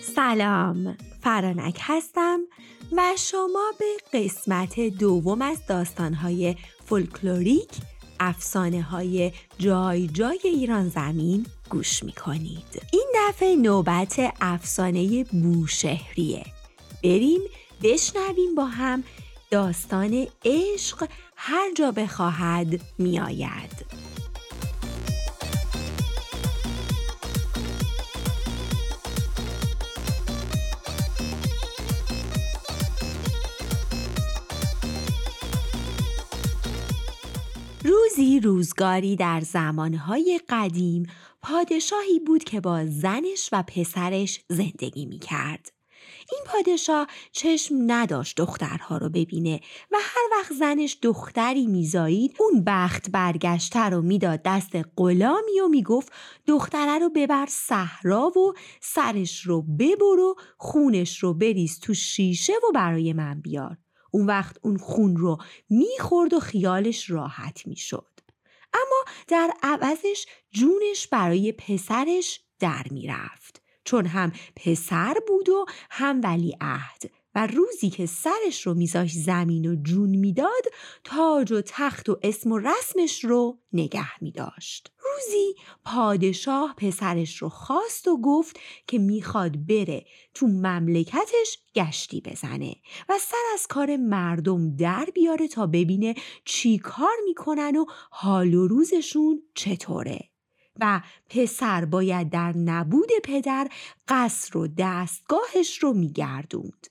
سلام فرانک هستم و شما به قسمت دوم از داستانهای فولکلوریک افسانه های جای جای ایران زمین گوش می کنید. این دفعه نوبت افسانه بوشهریه. بریم بشنویم با هم داستان عشق هر جا بخواهد می آید. روزی روزگاری در زمانهای قدیم پادشاهی بود که با زنش و پسرش زندگی می کرد. این پادشاه چشم نداشت دخترها رو ببینه و هر وقت زنش دختری میزایید اون بخت برگشته رو می‌داد دست غلامی و می‌گفت دختره رو ببر صحرا و سرش رو ببر و خونش رو بریز تو شیشه و برای من بیار اون وقت اون خون رو می‌خورد و خیالش راحت می‌شد. اما در عوضش جونش برای پسرش در می‌رفت چون هم پسر بود و هم ولی عهد. و روزی که سرش رو میذاش زمین و جون می‌داد تاج و تخت و اسم و رسمش رو نگه میداشت. روزی پادشاه پسرش رو خواست و گفت که می‌خواد بره تو مملکتش گشتی بزنه و سر از کار مردم در بیاره تا ببینه چی کار می‌کنن و حال و روزشون چطوره. و پسر باید در نبود پدر قصر و دستگاهش رو میگردوند.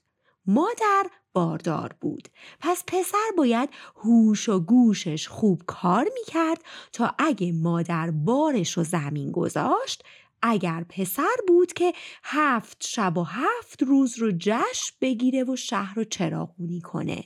مادر باردار بود. پس پسر باید هوش و گوشش خوب کار می‌کرد تا اگه مادر بارش و زمین گذاشت اگر پسر بود که هفت شب و هفت روز رو جشن بگیره و شهر رو چراغونی کنه.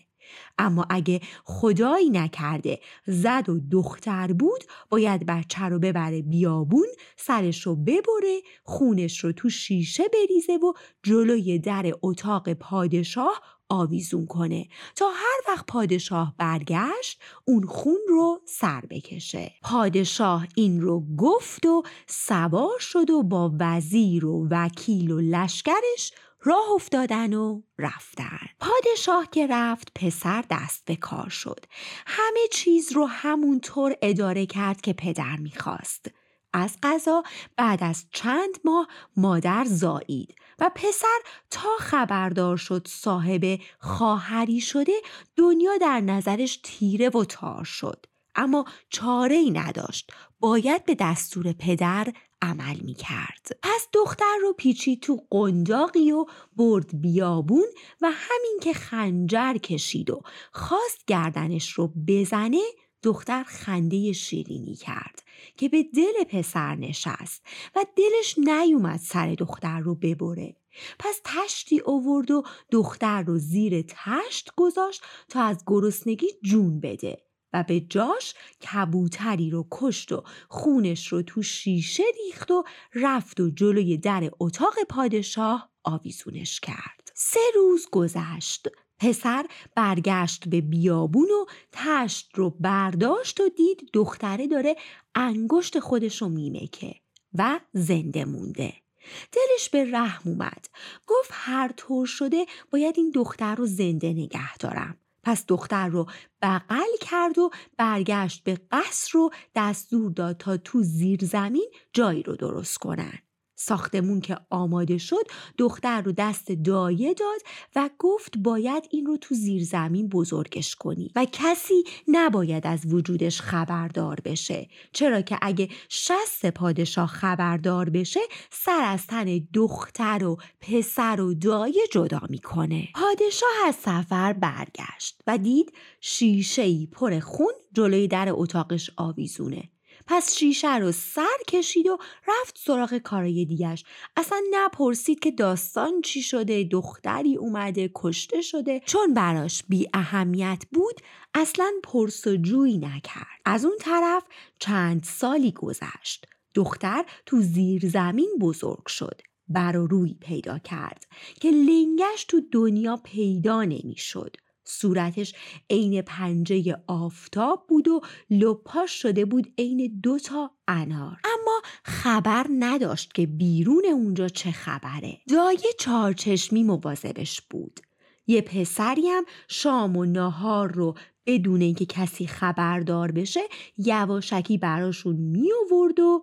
اما اگه خدایی نکرده زد و دختر بود باید بچه رو ببره بیابون سرش رو ببره خونش رو تو شیشه بریزه و جلوی در اتاق پادشاه آویزون کنه. تا هر وقت پادشاه برگشت اون خون رو سر بکشه. پادشاه این رو گفت و سوار شد و با وزیر و وکیل و لشکرش راه افتادن و رفتن. پادشاه که رفت پسر دست به کار شد. همه چیز رو همونطور اداره کرد که پدر می‌خواست. از قضا بعد از چند ماه مادر زایید و پسر تا خبردار شد صاحب خواهری شده دنیا در نظرش تیره و تار شد. اما چاره ای نداشت. باید به دستور پدر عمل می کرد. پس دختر رو پیچی تو قنداقی و برد بیابون و همین که خنجر کشید و خواست گردنش رو بزنه دختر خنده شیرینی کرد که به دل پسر نشست و دلش نیومد سر دختر رو ببره. پس تشتی آورد و دختر رو زیر تشت گذاشت تا از گرسنگی جون بده. و به جاش کبوتری رو کشت و خونش رو تو شیشه ریخت و رفت و جلوی در اتاق پادشاه آویزونش کرد. سه روز گذشت. پسر برگشت به بیابون و تشت رو برداشت و دید دختره داره انگشت خودش رو میمکه و زنده مونده. دلش به رحم اومد. گفت هر طور شده باید این دختر رو زنده نگه دارم. پس دختر رو بغل کرد و برگشت به قصر رو دستور داد تا تو زیر زمین جایی رو درست کنن. ساختمون که آماده شد دختر رو دست دایه داد و گفت باید این رو تو زیر زمین بزرگش کنی و کسی نباید از وجودش خبردار بشه. چرا که اگه شست پادشاه خبردار بشه سر از تن دختر و پسر و دایه جدا می‌کنه. پادشاه از سفر برگشت و دید شیشه ای پر خون جلوی در اتاقش آویزونه. پس شیشه رو سر کشید و رفت سراغ کارای دیگش اصلا نپرسید که داستان چی شده دختری اومده کشته شده چون براش بی اهمیت بود اصلا پرس و جوی نکرد. از اون طرف چند سالی گذشت. دختر تو زیر زمین بزرگ شد بر روی پیدا کرد که لنگش تو دنیا پیدا نمی‌شد. صورتش عین پنجه آفتاب بود و لپاش شده بود عین دوتا انار. اما خبر نداشت که بیرون اونجا چه خبره. دایه چارچشمی مواظبش بود. یه پسری هم شام و ناهار رو بدون اینکه کسی خبردار بشه یواشکی براشون می آورد و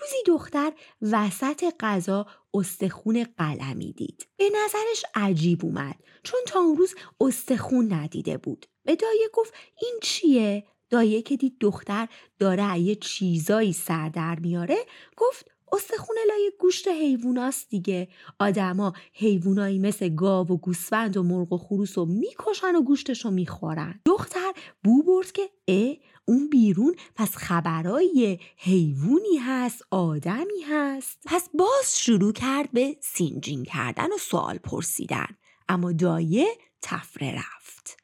روزی دختر وسط غذا استخون قلمی دید. به نظرش عجیب اومد چون تا اون روز استخون ندیده بود. به دایه گفت این چیه؟ دایه که دید دختر داره یه چیزایی سر در میاره گفت استخون لای گوشت حیواناست دیگه آدما حیوانایی مثل گاو و گوسفند و مرغ و خروس رو می‌کشن و گوشتش رو می‌خورن دختر بو برد که اه اون بیرون پس خبرای حیوانی هست آدمی هست. پس باز شروع کرد به سینجین کردن و سوال پرسیدن. اما دایه تفره رفت.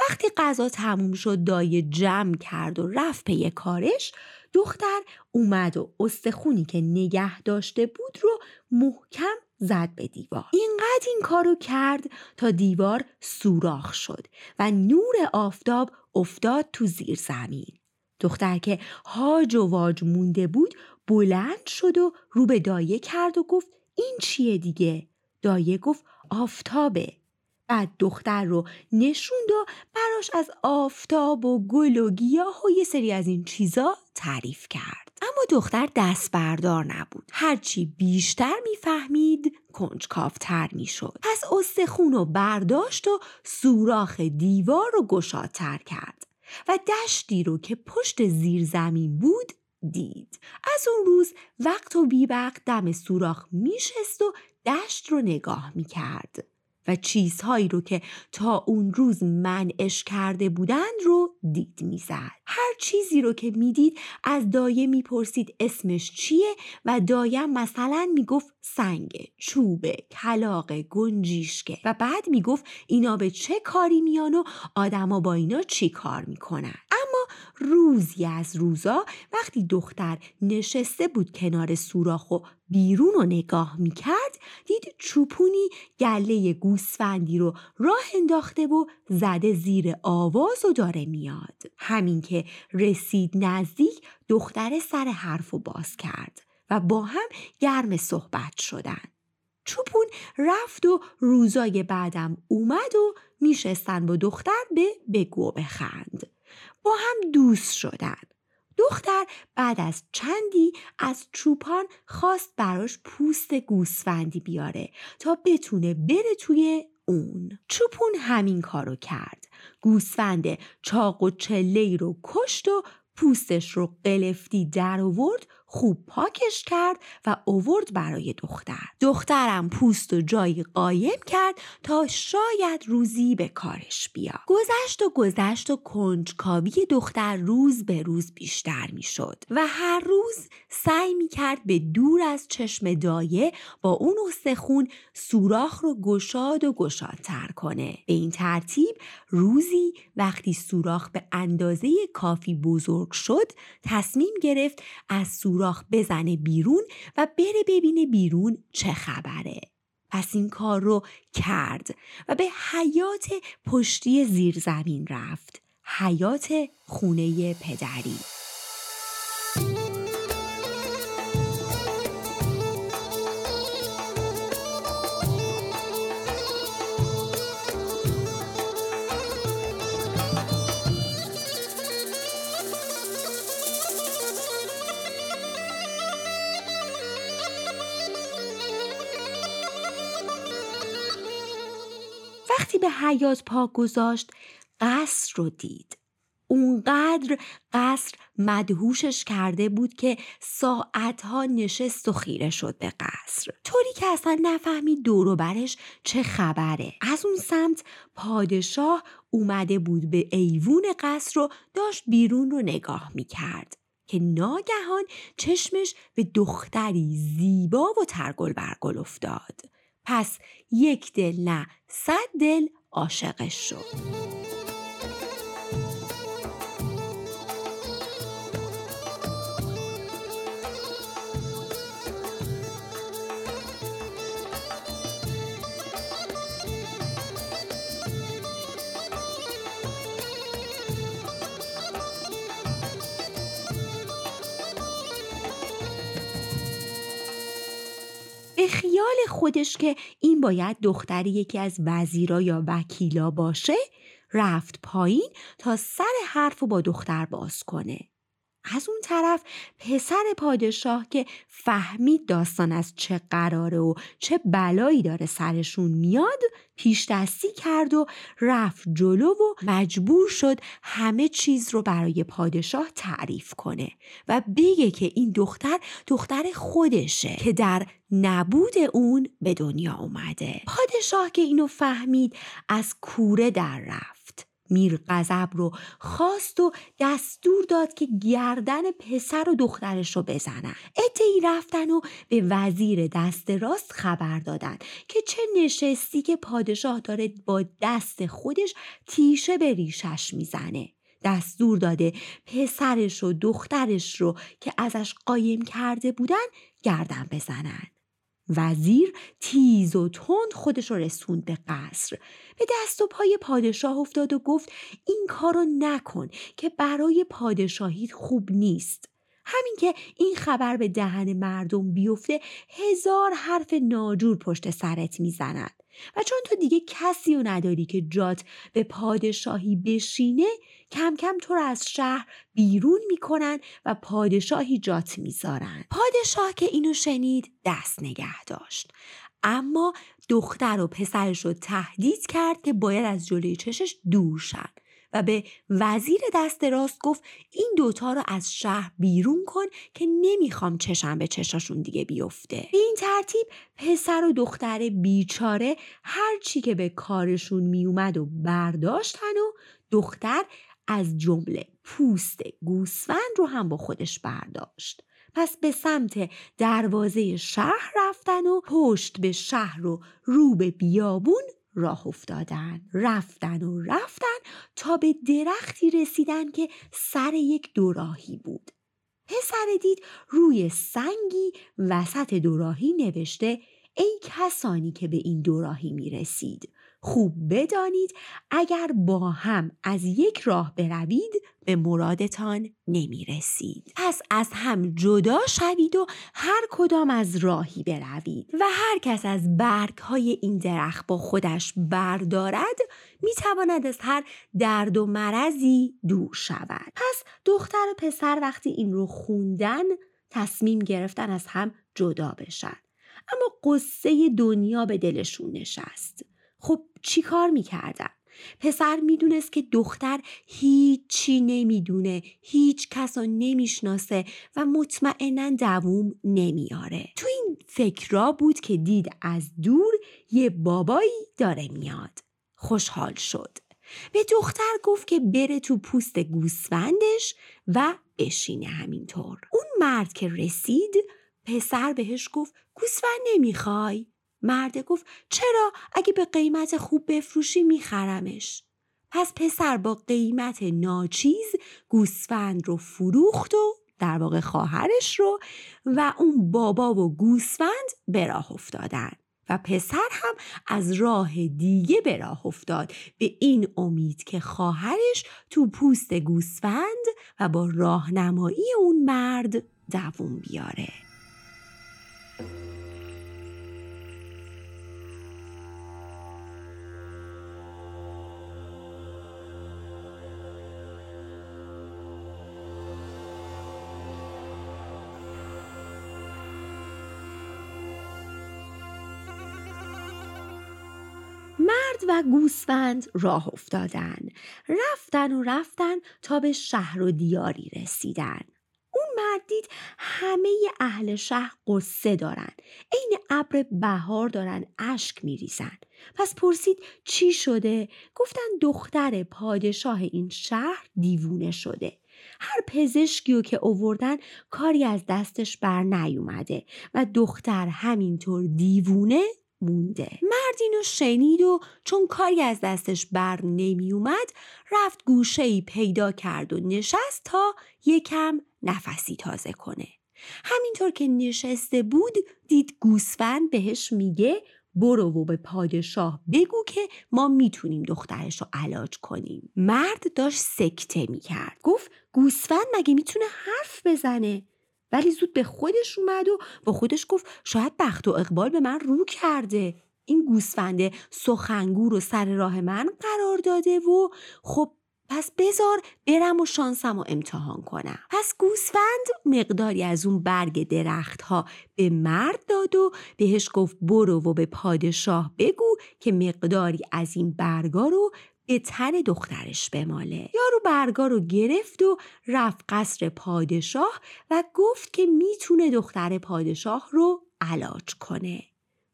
وقتی غذا تموم شد دایه جمع کرد و رفت پی کارش. دختر اومد و استخونی که نگه داشته بود رو محکم زد به دیوار. اینقدر این کارو کرد تا دیوار سوراخ شد و نور آفتاب افتاد تو زیر زمین. دختر که هاج و واج مونده بود بلند شد و رو به دایه کرد و گفت این چیه دیگه؟ دایه گفت آفتابه. بعد دختر رو نشوند و براش از آفتاب و گل و گیاه و یه سری از این چیزا تعریف کرد. اما دختر دست بردار نبود. هرچی بیشتر می‌فهمید کنجکافتر می‌شد. پس استخون و برداشت و سوراخ دیوار رو گشادتر کرد و دشتی رو که پشت زیر زمین بود دید. از اون روز وقت و بیوقت دم سوراخ میشست و دشت رو نگاه می‌کرد. و چیزهایی رو که تا اون روز منعش کرده بودند رو دید می‌زد. هر چیزی رو که می‌دید از دایه می‌پرسید اسمش چیه و دایم مثلا می‌گفت سنگ چوبه کلاق گنجیشکه و بعد می‌گفت اینا به چه کاری میان و آدما با اینا چی کار می‌کنن؟ روزی از روزا وقتی دختر نشسته بود کنار سوراخ و بیرون رو نگاه می‌کرد دید چوپونی گله گوسفندی رو راه انداخته و زده زیر آواز و داره میاد. همین که رسید نزدیک دختر سر حرف و باز کرد و با هم گرم صحبت شدن. چوپون رفت و روزای بعدم اومد و میشستن با دختر به بگو بخند. با هم دوست شدن. دختر بعد از چندی از چوپان خواست براش پوست گوسفندی بیاره تا بتونه بره توی اون. چوپون همین کارو کرد. گوسفند چاق و چله رو کشت و پوستش رو قلفتی در آورد خوب پاکش کرد و اوورد برای دختر. دخترم پوست و جایی قایم کرد تا شاید روزی به کارش بیاد گذشت و گذشت و کنجکاوی دختر روز به روز بیشتر می‌شد و هر روز سعی می کرد به دور از چشم دایه با اون استخون سوراخ رو گشاد و گشادتر کنه. به این ترتیب روزی وقتی سوراخ به اندازه کافی بزرگ شد تصمیم گرفت از سوراخ سوراخ بزنه بیرون و بره ببینه بیرون چه خبره. پس این کار رو کرد و به حیات پشتی زیرزمین رفت حیات خونه پدری. حیات پا گذاشت قصر رو دید. اونقدر قصر مدهوشش کرده بود که ساعتها نشست و خیره شد به قصر. طوری که اصلا نفهمید دوروبرش چه خبره. از اون سمت پادشاه اومده بود به ایوون قصر رو داشت بیرون رو نگاه می‌کرد که ناگهان چشمش به دختری زیبا و ترگل برگل افتاد. پس یک دل نه صد دل عاشقش شد. خودش که این باید دختر یکی از وزیرا یا وکیلا باشه رفت پایین تا سر حرف با دختر باز کنه. از اون طرف پسر پادشاه که فهمید داستان از چه قراره و چه بلایی داره سرشون میاد پیش دستی کرد و رفت جلو و مجبور شد همه چیز رو برای پادشاه تعریف کنه و بگه که این دختر دختر خودشه که در نبود اون به دنیا اومده. پادشاه که اینو فهمید از کوره در رفت. میر غضب رو خواست و دستور داد که گردن پسر و دخترش رو بزنن. ای رفتن و به وزیر دست راست خبر دادن که چه نشستی که پادشاه داره با دست خودش تیشه به ریشش می‌زنه. دستور داده پسرش و دخترش رو که ازش قایم کرده بودن گردن بزنن. وزیر تیز و تند خودش رو رسوند به قصر. به دست و پای پادشاه افتاد و گفت این کارو نکن که برای پادشاهی خوب نیست. همین که این خبر به دهن مردم بیفته هزار حرف ناجور پشت سرت می‌زند. و چون تو دیگه کسی رو نداری که جات به پادشاهی بشینه کم کم تو رو از شهر بیرون می‌کنن و پادشاهی جات می‌ذارن. پادشاه که اینو شنید دست نگه داشت. اما دختر و پسرش رو تهدید کرد که باید از جلوی چشش دور شن. و به وزیر دست راست گفت این دوتا رو از شهر بیرون کن که نمی‌خوام چشم به چشاشون دیگه بیفته. به این ترتیب پسر و دختر بیچاره هر چی که به کارشون میومد و برداشتن و دختر از جمله پوست گوسفند رو هم با خودش برداشت. پس به سمت دروازه شهر رفتن و پشت به شهر و رو به بیابون راه افتادن رفتن و رفتن تا به درختی رسیدن که سر یک دوراهی بود. پسر دید روی سنگی وسط دوراهی نوشته ای کسانی که به این دوراهی می رسید خوب بدانید اگر با هم از یک راه بروید به مرادتان نمی رسید. پس از هم جدا شوید و هر کدام از راهی بروید و هر کس از برگ های این درخت با خودش بردارد می تواند از هر درد و مرضی دور شود. پس دختر و پسر وقتی این رو خوندن تصمیم گرفتن از هم جدا بشن. اما قصه دنیا به دلشون نشست. خب چی کار می‌کردن؟ پسر می‌دونست که دختر هیچی نمی‌دونه هیچ کس نمی‌شناسه و مطمئنا دووم نمیاره تو این فکرا بود که دید از دور یه بابایی داره میاد. خوشحال شد. به دختر گفت که بره تو پوست گوسفندش و بشینه همینطور. اون مرد که رسید پسر بهش گفت گوسفند نمی‌خوای؟ مرده گفت چرا؟ اگه به قیمت خوب بفروشی میخرمش. پس پسر با قیمت ناچیز گوسفند رو فروخت و در واقع خواهرش رو و اون بابا و گوسفند به راه افتادن. و پسر هم از راه دیگه به راه افتاد. به این امید که خواهرش تو پوست گوسفند و با راهنمایی اون مرد دووم بیاره. و گوسفند راه افتادن. رفتن و رفتن تا به شهر و دیاری رسیدن. اون مرد دید همه اهل شهر قصه دارن. عین ابر بهار دارن اشک میریزن. پس پرسید چی شده؟ گفتن دختر پادشاه این شهر دیوونه شده. هر پزشکی که اووردن کاری از دستش بر نیومده و دختر همینطور دیوونه مونده. مرد اینو شنید و چون کاری از دستش بر نمی اومد رفت گوشه ای پیدا کرد و نشست تا یکم نفسی تازه کنه. همینطور که نشسته بود دید گوسفند بهش میگه برو و به پادشاه بگو که ما می‌تونیم دخترش رو علاج کنیم. مرد داشت سکته می‌کرد. گفت گوسفند مگه می‌تونه حرف بزنه؟ ولی زود به خودش اومد و با خودش گفت شاید بخت و اقبال به من رو کرده. این گوسفنده سخنگور و سر راه من قرار داده و خب پس بزار برم و شانسم و امتحان کنم. پس گوسفند مقداری از اون برگ درخت ها به مرد داد و بهش گفت برو و به پادشاه بگو که مقداری از این برگا رو به تن دخترش بماله. یارو برگا رو گرفت و رفت قصر پادشاه و گفت که می‌تونه دختر پادشاه رو علاج کنه.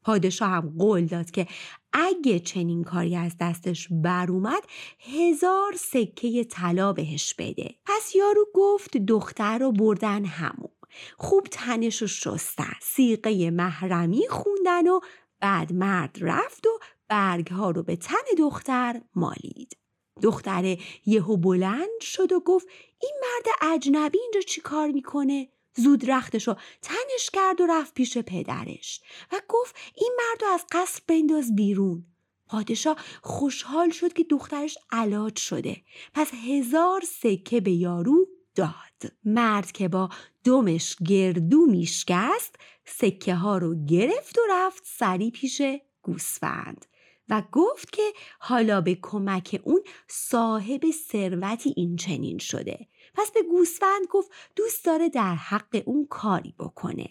پادشاه هم قول داد که اگه چنین کاری از دستش بر اومد هزار سکه طلا بهش بده. پس یارو گفت دختر رو بردن همون. خوب تنش رو شستن سیقه محرمی خوندن و بعد مرد رفت و برگ ها رو به تن دختر مالید. دختره یهو بلند شد و گفت این مرد اجنبی اینجا چی کار می‌کنه؟ زود رختشو تنش کرد و رفت پیش پدرش و گفت این مرد رو از قصر بنداز بیرون. پادشاه خوشحال شد که دخترش علاج شده. پس هزار سکه به یارو داد. مرد که با دمش گردو میشکست سکه ها رو گرفت و رفت سری پیش گوسفند. و گفت که حالا به کمک اون صاحب ثروتی این چنین شده. پس به گوسفند گفت دوست داره در حق اون کاری بکنه.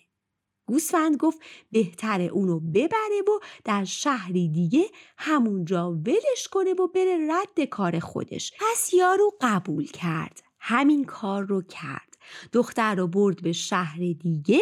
گوسفند گفت بهتر اونو ببره و در شهری دیگه همونجا ولش کنه و بره رد کار خودش. پس یارو قبول کرد. همین کار رو کرد. دختر رو برد به شهر دیگه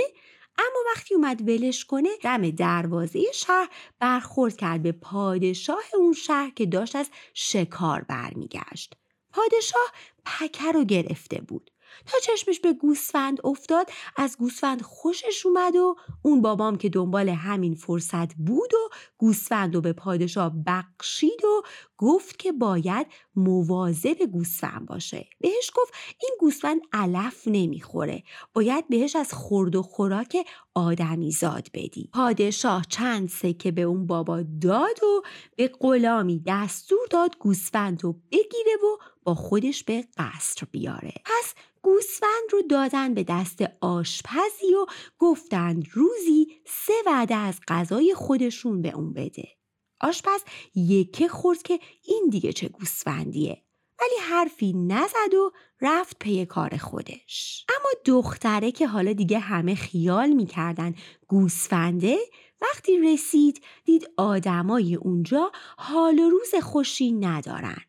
اما وقتی اومد ولش کنه دم دروازه شهر برخورد کرد به پادشاه اون شهر که داشت از شکار برمیگشت. پادشاه پکر رو گرفته بود. تا چشمش به گوسفند افتاد از گوسفند خوشش اومد و اون بابام که دنبال همین فرصت بود و گوسفند رو به پادشاه بخشید و گفت که باید مواظب گوسفند باشه. بهش گفت این گوسفند علف نمی‌خوره. باید بهش از خورد و خوراک آدمی زاد بدی. پادشاه چند سکه به اون بابا داد و به غلامی دستور داد گوسفند رو بگیره و با خودش به قصر بیاره. پس گوسفند رو دادن به دست آشپزی و گفتند روزی سه وعده از غذای خودشون به اون بده. آشپز یکه خورد که این دیگه چه گوسفندیه. ولی حرفی نزد و رفت پی کار خودش. اما دختره که حالا دیگه همه خیال می‌کردن گوسفنده وقتی رسید دید آدمای اونجا حال و روز خوشی ندارن.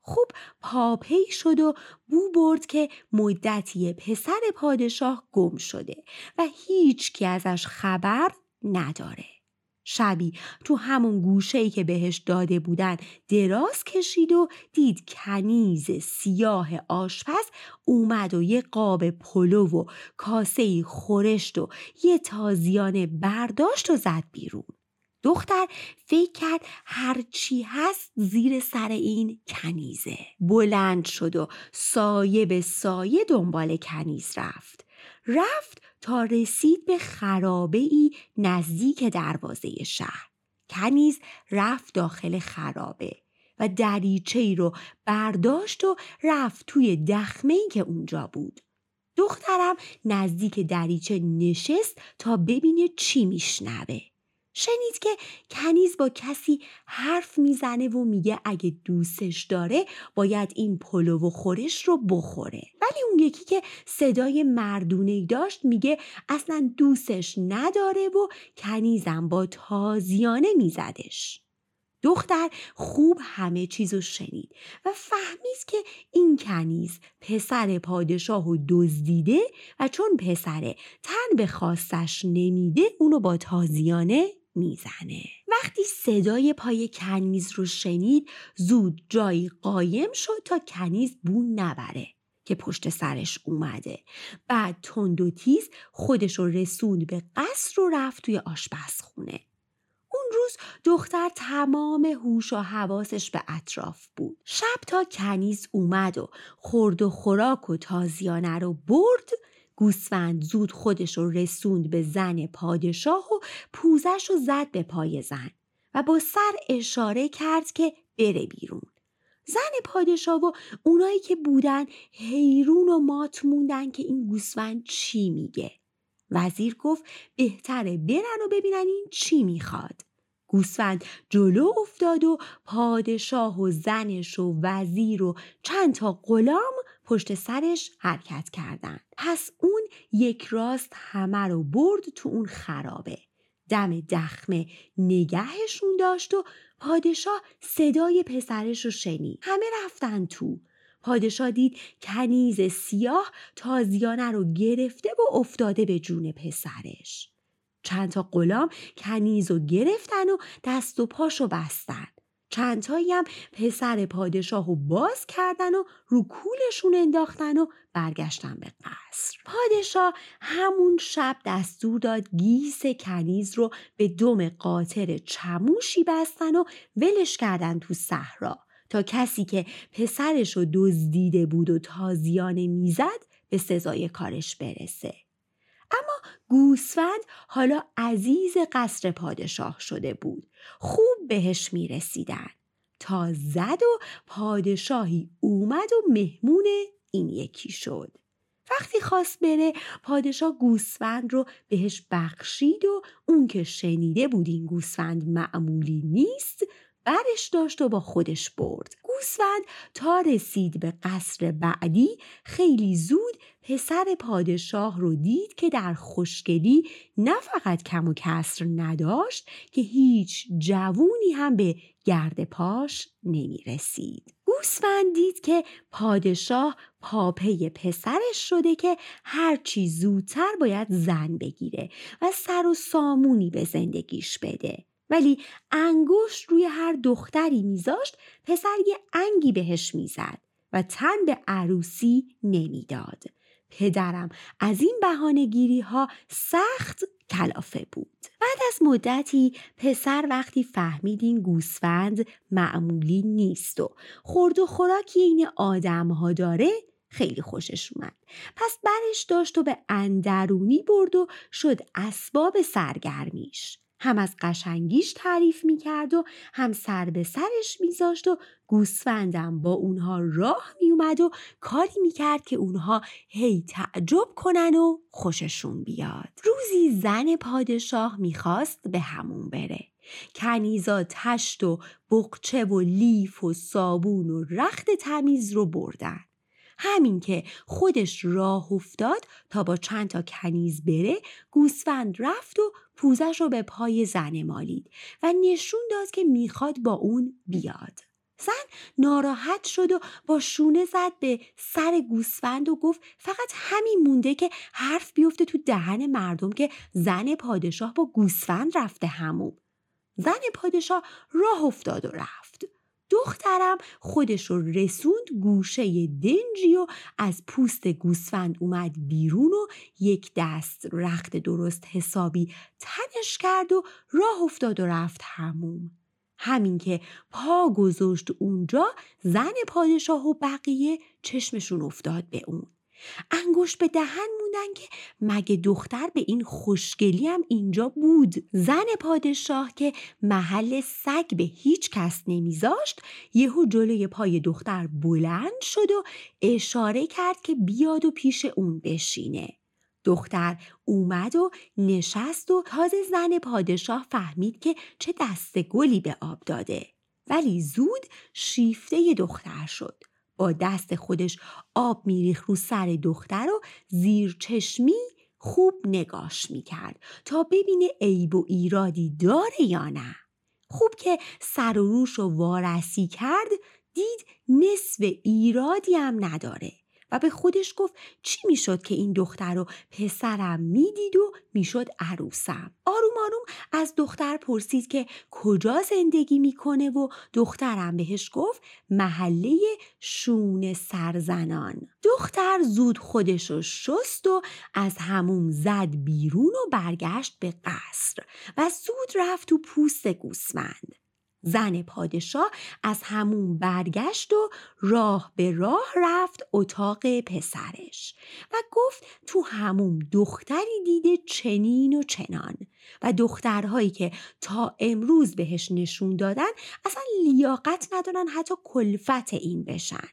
خوب پاپی شد و بو برد که مدتی پسر پادشاه گم شده و هیچ کی ازش خبر نداره. شبی. تو همون گوشه ای که بهش داده بودن دراز کشید و دید کنیز سیاه آشپز اومد و یه قاب پلو و کاسه خورشت و یه تازیانه برداشت و زد بیرون. دختر فکر کرد هرچی هست زیر سر این کنیزه. بلند شد و سایه به سایه دنبال کنیز رفت. رفت تا رسید به خرابه ای نزدیک دروازه شهر. کنیز رفت داخل خرابه و دریچه ای رو برداشت و رفت توی دخمه ای که اونجا بود. دخترم نزدیک دریچه نشست تا ببینه چی میشنوه. شنید که کنیز با کسی حرف می‌زنه و میگه اگه دوستش داره باید این پلو و خورش رو بخوره. ولی اون یکی که صدای مردونه داشت میگه اصلا دوستش نداره و کنیزم با تازیانه میزدش. دختر خوب همه چیزو شنید و فهمید که این کنیز پسر پادشاه و دزدیده و چون پسره تن به خواستش نمیده اونو با تازیانه می‌زنه. وقتی صدای پای کنیز رو شنید زود جایی قایم شد تا کنیز بون نبره که پشت سرش اومده. بعد تند و تیز خودش رو رسوند به قصر و رفت توی آشپزخونه. اون روز دختر تمام هوش و حواسش به اطراف بود. شب تا کنیز اومد و خورد و خوراک و تازیانه رو برد گوسفند زود خودش رو رسوند به زن پادشاه و پوزش رو زد به پای زن و با سر اشاره کرد که بره بیرون. زن پادشاه و اونایی که بودن حیرون و مات موندن که این گوسفند چی میگه وزیر گفت بهتره برن و ببینن این چی می‌خواد گوسفند جلو افتاد و پادشاه و زنش و وزیر و چند تا غلام پشت سرش حرکت کردند. پس اون یک راست همه رو برد تو اون خرابه. دم دخمه نگهشون داشت و پادشاه صدای پسرش رو شنید. همه رفتن تو. پادشاه دید کنیز سیاه تازیانه رو گرفته و افتاده به جون پسرش. چند تا غلام کنیز رو گرفتن و دست و پاشو بستن. چندتایی هم پسر پادشاه رو باز کردن و رو کولشون انداختن و برگشتن به قصر. پادشاه همون شب دستور داد گیس کنیز رو به دم قاطر چموشی بستن و ولش کردن تو صحرا. تا کسی که پسرش رو دزدیده بود و تازیانه می‌زد به سزای کارش برسه. اما گوسفند حالا عزیز قصر پادشاه شده بود. خوب بهش می رسیدن تا زد و پادشاهی اومد و مهمون این یکی شد. وقتی خواست بره پادشاه گوسفند رو بهش بخشید و اون که شنیده بود این گوسفند معمولی نیست برش داشت و با خودش برد گوسفند تا رسید به قصر بعدی خیلی زود پسر پادشاه رو دید که در خوشگلی نه فقط کم و کسر نداشت که هیچ جوونی هم به گرد پاش نمی رسید. گوسفند دید که پادشاه پاپه پسرش شده که هرچی زودتر باید زن بگیره و سر و سامونی به زندگیش بده. ولی انگشت روی هر دختری میذاشت پسر یه انگی بهش می‌زد و تن به عروسی نمی‌داد. پدرم از این بهانهگیری ها سخت کلافه بود. بعد از مدتی پسر وقتی فهمید این گوسفند معمولی نیست و خورد و خوراکی این آدم ها داره خیلی خوشش اومد. پس برش داشت و به اندرونی برد و شد اسباب سرگرمیش. هم از قشنگیش تعریف می‌کرد و هم سر به سرش میذاشت و گوسفندم با اونها راه میومد و کاری می‌کرد که اونها هی تعجب کنن و خوششون بیاد. روزی زن پادشاه می‌خواست به همون بره. کنیزا تشت و بقچه و لیف و صابون و رخت تمیز رو بردن. همین که خودش راه افتاد تا با چند تا کنیز بره گوسفند رفت و پوزش رو به پای زن مالید و نشون داد که می‌خواد با اون بیاد. زن ناراحت شد و با شونه زد به سر گوسفند و گفت فقط همین مونده که حرف بیفته تو دهن مردم که زن پادشاه با گوسفند رفته همون. زن پادشاه راه افتاد و رفت. دخترم خودش رو رسوند گوشه دنجی و از پوست گوسفند اومد بیرون و یک دست رخت درست حسابی تنش کرد و راه افتاد و رفت هموم. همین که پا گذاشت اونجا زن پادشاه و بقیه چشمشون افتاد به اون. انگوش به دهن موندن که مگه دختر به این خوشگلی هم اینجا بود؟ زن پادشاه که محل سگ به هیچ کس نمیذاشت یهو جلوی پای دختر بلند شد و اشاره کرد که بیاد و پیش اون بشینه. دختر اومد و نشست و تازه زن پادشاه فهمید که چه دست گلی به آب داده. ولی زود شیفته دختر شد. با دست خودش آب میریخ رو سر دختر و زیر چشمی خوب نگاش می‌کرد تا ببینه عیب و ایرادی داره یا نه. خوب که سر و روش رو وارسی کرد دید نصف ایرادی هم نداره. و به خودش گفت چی می‌شد که این دختر رو پسرم می‌دید و می‌شد عروسم؟ آروم آروم از دختر پرسید که کجا زندگی می‌کنه و دخترم بهش گفت محله شون سرزنان. دختر زود خودش رو شست و از هموم زد بیرون و برگشت به قصر و زود رفت تو پوست گوسفند. زن پادشاه از همون برگشت و راه به راه رفت اتاق پسرش و گفت تو همون دختری دیده چنین و چنان. و دخترهایی که تا امروز بهش نشون دادن اصلا لیاقت ندارن حتی کلفت این بشن.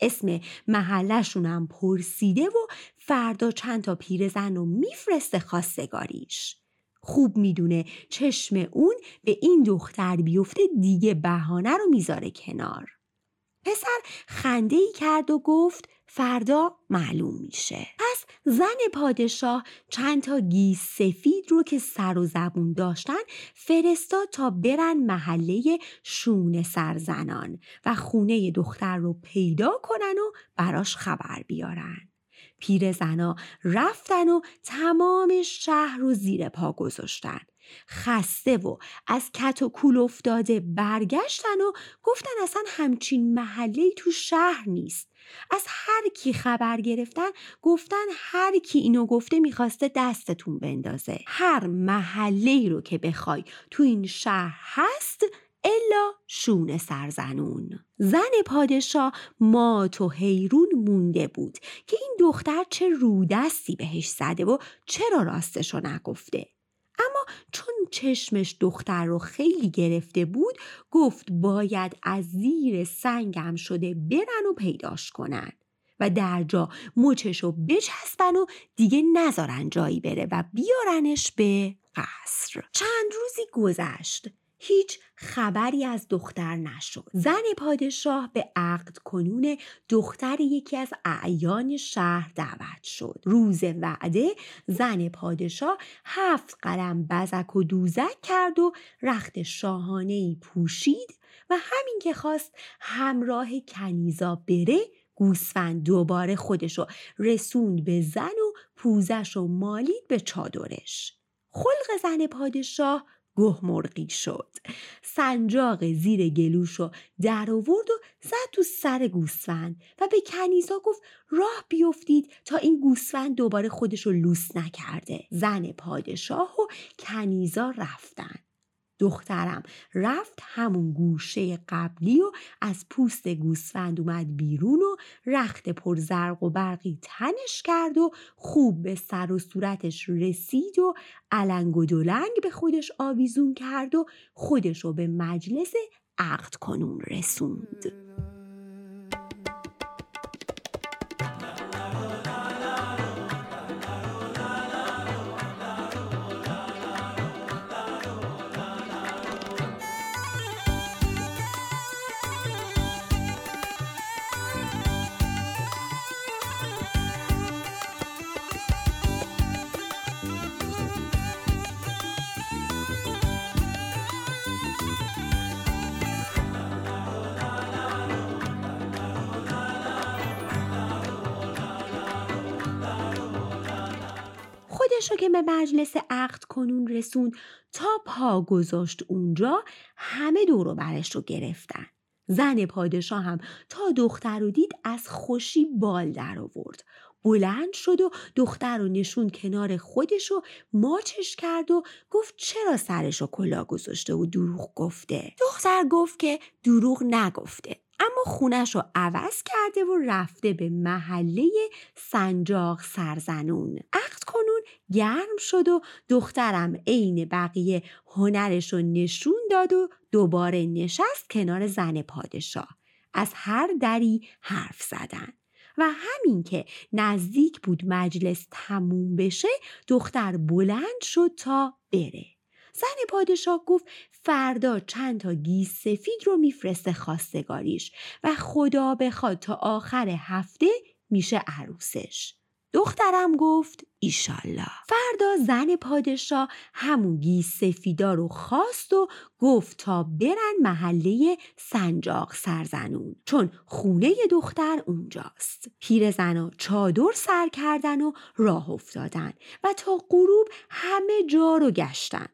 اسم محلشون هم پرسیده و فردا چند تا پیرزن رو میفرسته خواستگاریش. خوب می‌دونه. چشم اون به این دختر بیفته دیگه بهانه رو می‌ذاره کنار. پسر خنده ای کرد و گفت فردا معلوم میشه. پس زن پادشاه چند تا گیس سفید رو که سر و زبون داشتن فرستاد تا برن محله شون سرزنان و خونه دختر رو پیدا کنن و براش خبر بیارن. پیرزنا رفتن و تمام شهر رو زیر پا گذاشتن. خسته و از کت و کول افتاده برگشتن و گفتن اصلا همچین محله تو شهر نیست. از هر کی خبر گرفتن گفتن هر کی اینو گفته می‌خواسته دستتون بندازه. هر محله رو که بخوای تو این شهر هست الا شون سرزنون. زن پادشاه مات و حیرون مونده بود که این دختر چه رودستی بهش زده و چرا راستشو نگفته. اما چون چشمش دختر رو خیلی گرفته بود گفت باید از زیر سنگم شده برن و پیداش کنن. و در جا مچش رو بچسبن و دیگه نذارن جایی بره و بیارنش به قصر. چند روزی گذشت. هیچ خبری از دختر نشد. زن پادشاه به عقد کنون دختر یکی از اعیان شهر دعوت شد. روز وعده زن پادشاه هفت قلم بزک و دوزک کرد و رخت شاهانه ای پوشید و همین که خواست همراه کنیزا بره گوسفند دوباره خودشو رسوند به زن و پوزش و مالید به چادرش. خلق زن پادشاه گهمرغی شد. سنجاق زیر گلوش رو در آورد و زد تو سر گوسفند و به کنیزا گفت راه بیفتید تا این گوسفند دوباره خودش رو لوس نکرده. زن پادشاه و کنیزا رفتن. دخترم رفت همون گوشه قبلی و از پوست گوسفند اومد بیرون و رخت پرزرق و برقی تنش کرد و خوب به سر و صورتش رسید و علنگ و دلنگ به خودش آویزون کرد و خودش رو به مجلس عقد کنون رسوند. مجلس عقد کنون رسوند تا پا گذاشت اونجا همه دورو برش رو گرفتن. زن پادشاه هم تا دختر رو دید از خوشی بال در آورد. بلند شد و دختر رو نشون کنار خودش و ماچش کرد و گفت چرا سرش رو کلا گذاشته و دروغ گفته دختر گفت که دروغ نگفته اما خونش رو عوض کرده و رفته به محله سنجاق سرزنون. عقد کنون گرم شد و دخترم عین بقیه هنرش رو نشون داد و دوباره نشست کنار زن پادشاه. از هر دری حرف زدن. و همین که نزدیک بود مجلس تموم بشه دختر بلند شد تا بره. زن پادشاه گفت فردا چند تا گیس سفید رو میفرسته خواستگاریش و خدا بخواد تا آخر هفته میشه عروسش. دخترم گفت ایشالله فردا زن پادشاه همون گیس سفیدا رو خواست و گفت تا برن محله سنجاق سرزنون چون خونه دختر اونجاست. پیرزنا چادر سر کردن و راه افتادن و تا غروب همه جا رو گشتن.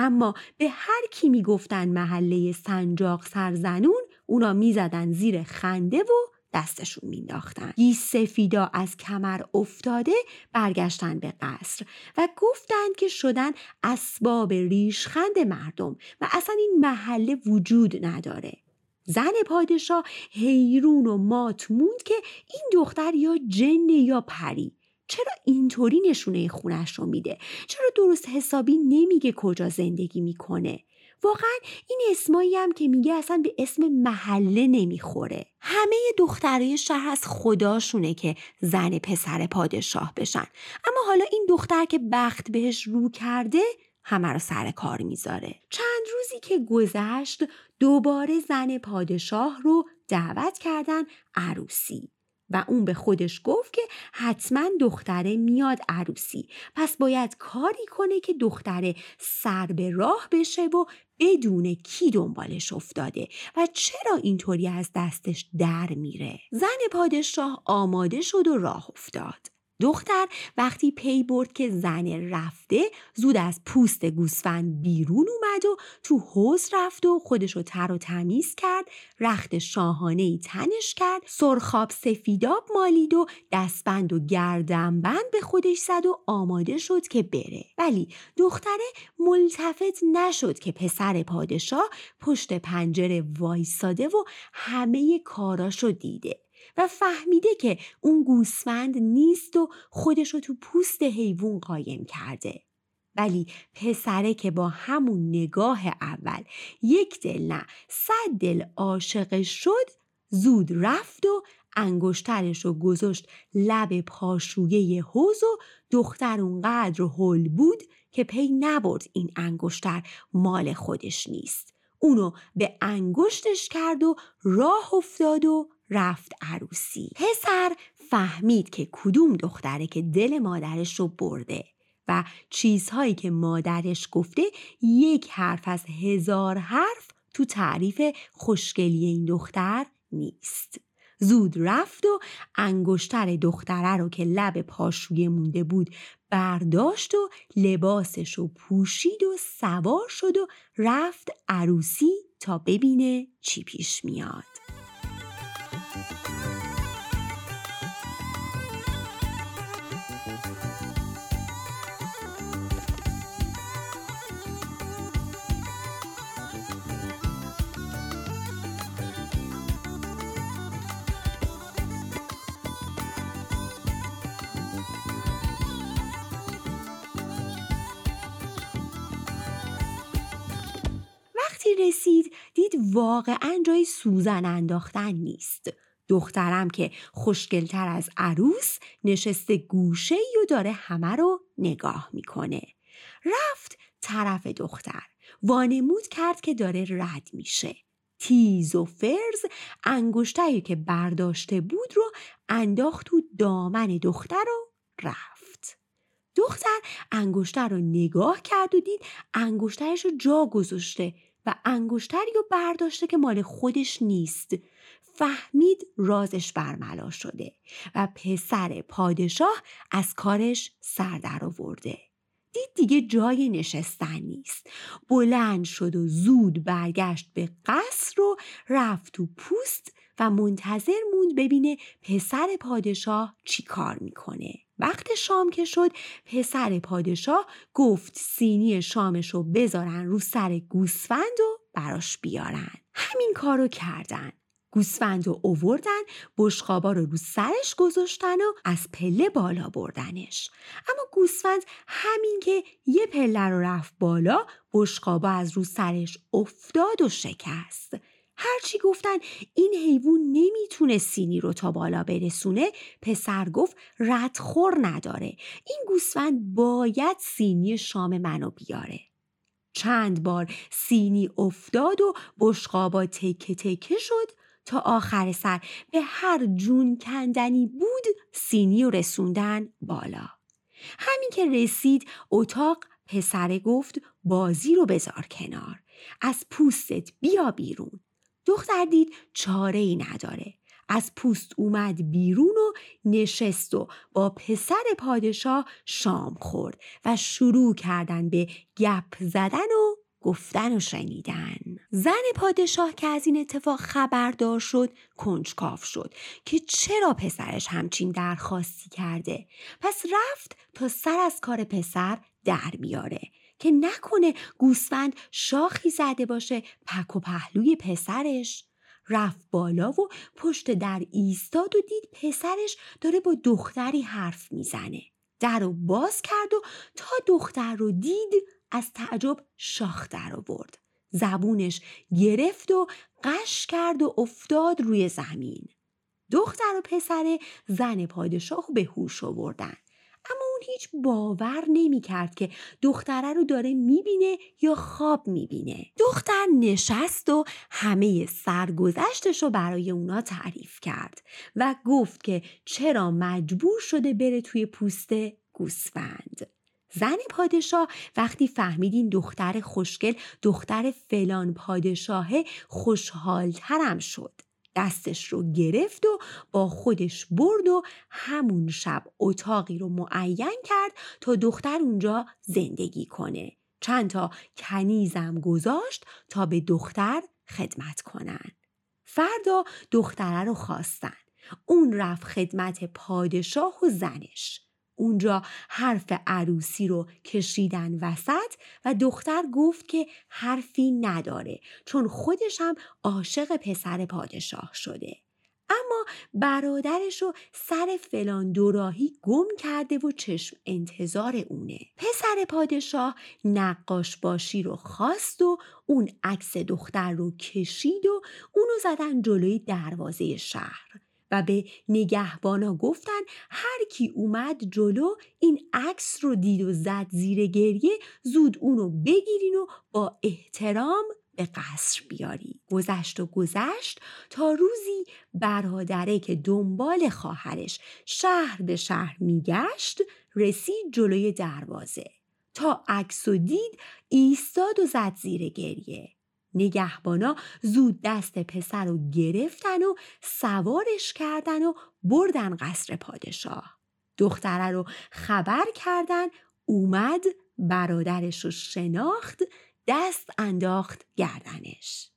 اما به هر کی می‌گفتن محله سنجاق سرزنون اونا می‌زدن زیر خنده و دستشون مینداختن. گیس سفیدا از کمر افتاده برگشتن به قصر و گفتند که شدن اسباب ریشخند مردم و اصلا این محله وجود نداره. زن پادشاه حیرون و مات موند که این دختر یا جن یا پری. چرا اینطوری نشونه خونش رو میده؟ چرا درست حسابی نمیگه کجا زندگی می‌کنه؟ واقعا این اسمایی هم که میگه اصلا به اسم محله نمی‌خوره. همه دخترای شهر از خداشونه که زن پسر پادشاه بشن. اما حالا این دختر که بخت بهش رو کرده همه رو سر کار می‌ذاره. چند روزی که گذشت دوباره زن پادشاه رو دعوت کردن عروسی. و اون به خودش گفت که حتما دختره میاد عروسی. پس باید کاری کنه که دختره سر به راه بشه و بدون کی دنبالش افتاده و چرا اینطوری از دستش در میره. زن پادشاه آماده شد و راه افتاد. دختر وقتی پی برد که زن رفته زود از پوست گوسفند بیرون اومد و تو حوز رفت و خودشو تر و تمیز کرد رخت شاهانه ای تنش کرد سرخاب سفیداب مالید و دستبند و گردنبند به خودش زد و آماده شد که بره. ولی دختره ملتفت نشد که پسر پادشاه پشت پنجره وایساده و همه کاراشو دیده. و فهمیده که اون گوسفند نیست و خودشو تو پوست حیوان قایم کرده. ولی پسره که با همون نگاه اول یک دل نه صد دل عاشقش شد زود رفت و انگشترش رو گذاشت لب پاشویه حوز و دختر اونقدر هل بود که پی نبرد این انگشتر مال خودش نیست. اونو به انگشتش کرد و راه افتاد و رفت عروسی. پسر فهمید که کدوم دختره که دل مادرش رو برده و چیزهایی که مادرش گفته یک حرف از هزار حرف تو تعریف خوشگلی این دختر نیست. زود رفت و انگشتر دختره رو که لب پاشویه مونده بود برداشت و لباسش رو پوشید و سوار شد و رفت عروسی تا ببینه چی پیش میاد. رسید دید واقعا جای سوزن انداختن نیست. دخترم که خوشگلتر از عروس نشسته گوشه و داره همه رو نگاه می‌کنه. رفت طرف دختر. وانمود کرد که داره رد میشه. تیز و فرز انگشتری که برداشته بود رو انداخت تو دامن دختر و رفت. دختر انگشتر رو نگاه کرد و دید انگشترش رو جا گذاشته. و انگشتری رو برداشته که مال خودش نیست. فهمید رازش برملا شده و پسر پادشاه از کارش سر در آورده. دید دیگه جای نشستن نیست. بلند شد و زود برگشت به قصر و رفت تو پوست و منتظر موند ببینه پسر پادشاه چی کار می‌کنه. وقت شام که شد پسر پادشاه گفت سینی شامش رو بذارن رو سر گوسفند و براش بیارن. همین کارو کردن. گوسفند رو اووردن بشقابا رو رو سرش گذاشتن و از پله بالا بردنش. اما گوسفند همین که یه پله رو رفت بالا بشقابا از رو سرش افتاد و شکست. هرچی گفتن این حیوان نمی‌تونه سینی رو تا بالا برسونه. پسر گفت ردخور نداره. این گوسفند باید سینی شام منو بیاره. چند بار سینی افتاد و بشقابا تکه تکه شد تا آخر سر به هر جون کندنی بود سینی و رسوندن بالا. همین که رسید اتاق پسره گفت بازی رو بذار کنار. از پوستت بیا بیرون. دختر دید چاره ای نداره. از پوست اومد بیرون و نشست و با پسر پادشاه شام خورد و شروع کردن به گپ زدن و گفتن و شنیدن. زن پادشاه که از این اتفاق خبردار شد کنجکاف شد که چرا پسرش همچین درخواستی کرده؟ پس رفت تا سر از کار پسر در بیاره که نکنه گوسفند شاخی زده باشه پک و پهلوی پسرش. رفت بالا و پشت در ایستاد و دید پسرش داره با دختری حرف می‌زنه. در رو باز کرد و تا دختر رو دید از تعجب شاخ در آورد. زبونش گرفت و قش کرد و افتاد روی زمین. دختر و پسر زن پادشاه به هوش آوردن. اما اون هیچ باور نمی کرد که دختره رو داره می‌بینه یا خواب می‌بینه. دختر نشست و همه سرگذشتش رو برای اونا تعریف کرد و گفت که چرا مجبور شده بره توی پوست گوسفند. زن پادشاه وقتی فهمیدین دختر خوشگل دختر فلان پادشاهه خوشحالترم شد. دستش رو گرفت و با خودش برد و همون شب اتاقی رو معین کرد تا دختر اونجا زندگی کنه. چند تا کنیزم گذاشت تا به دختر خدمت کنن. فردا دختره رو خواستن. اون رفت خدمت پادشاه و زنش. اونجا حرف عروسی رو کشیدن وسط و دختر گفت که حرفی نداره چون خودش هم عاشق پسر پادشاه شده. اما برادرش رو سر فلان دوراهی گم کرده و چشم انتظار اونه. پسر پادشاه نقاش باشی رو خواست و اون عکس دختر رو کشید و اونو زدن جلوی دروازه شهر. و به نگهبانا گفتن هر کی اومد جلو این عکس رو دید و زد زیر گریه زود اونو بگیرین و با احترام به قصر بیاری گذشت و گذشت تا روزی برادره که دنبال خواهرش شهر به شهر میگشت رسید جلوی دروازه. تا عکس و دید ایستاد و زد زیر گریه. نگهبانا زود دست پسر رو گرفتن و سوارش کردن و بردن قصر پادشاه. دختره رو خبر کردن اومد برادرش رو شناخت دست انداخت گردنش.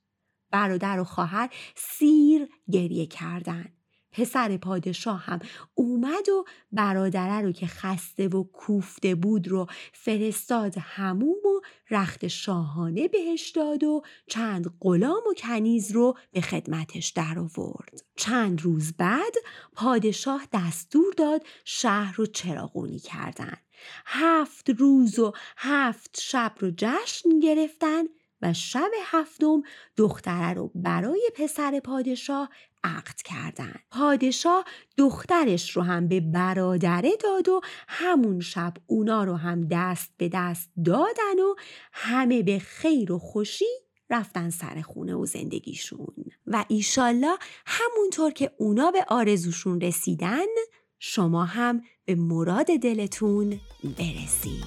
برادر و خواهر سیر گریه کردند. پسر پادشاه هم اومد و برادره رو که خسته و کوفته بود رو فرستاد هموم و رخت شاهانه بهش داد و چند غلام و کنیز رو به خدمتش در آورد. چند روز بعد پادشاه دستور داد شهر رو چراغونی کردن. هفت روز و هفت شب رو جشن گرفتن و شب هفتم دختره رو برای پسر پادشاه عقد کردن. پادشاه دخترش رو هم به برادره داد و همون شب اونا رو هم دست به دست دادن و همه به خیر و خوشی رفتن سر خونه و زندگیشون. و ایشالله همونطور که اونا به آرزوشون رسیدن شما هم به مراد دلتون برسین.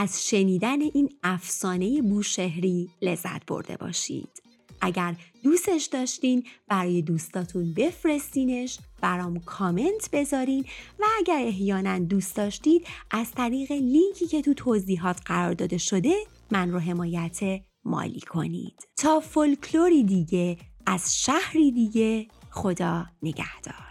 از شنیدن این افسانه بوشهری لذت برده باشید. اگر دوستش داشتین برای دوستاتون بفرستینش برام کامنت بذارین و اگر احیانا دوست داشتید از طریق لینکی که تو توضیحات قرار داده شده من رو حمایت مالی کنید تا فولکلوری دیگه از شهری دیگه خدا نگهدار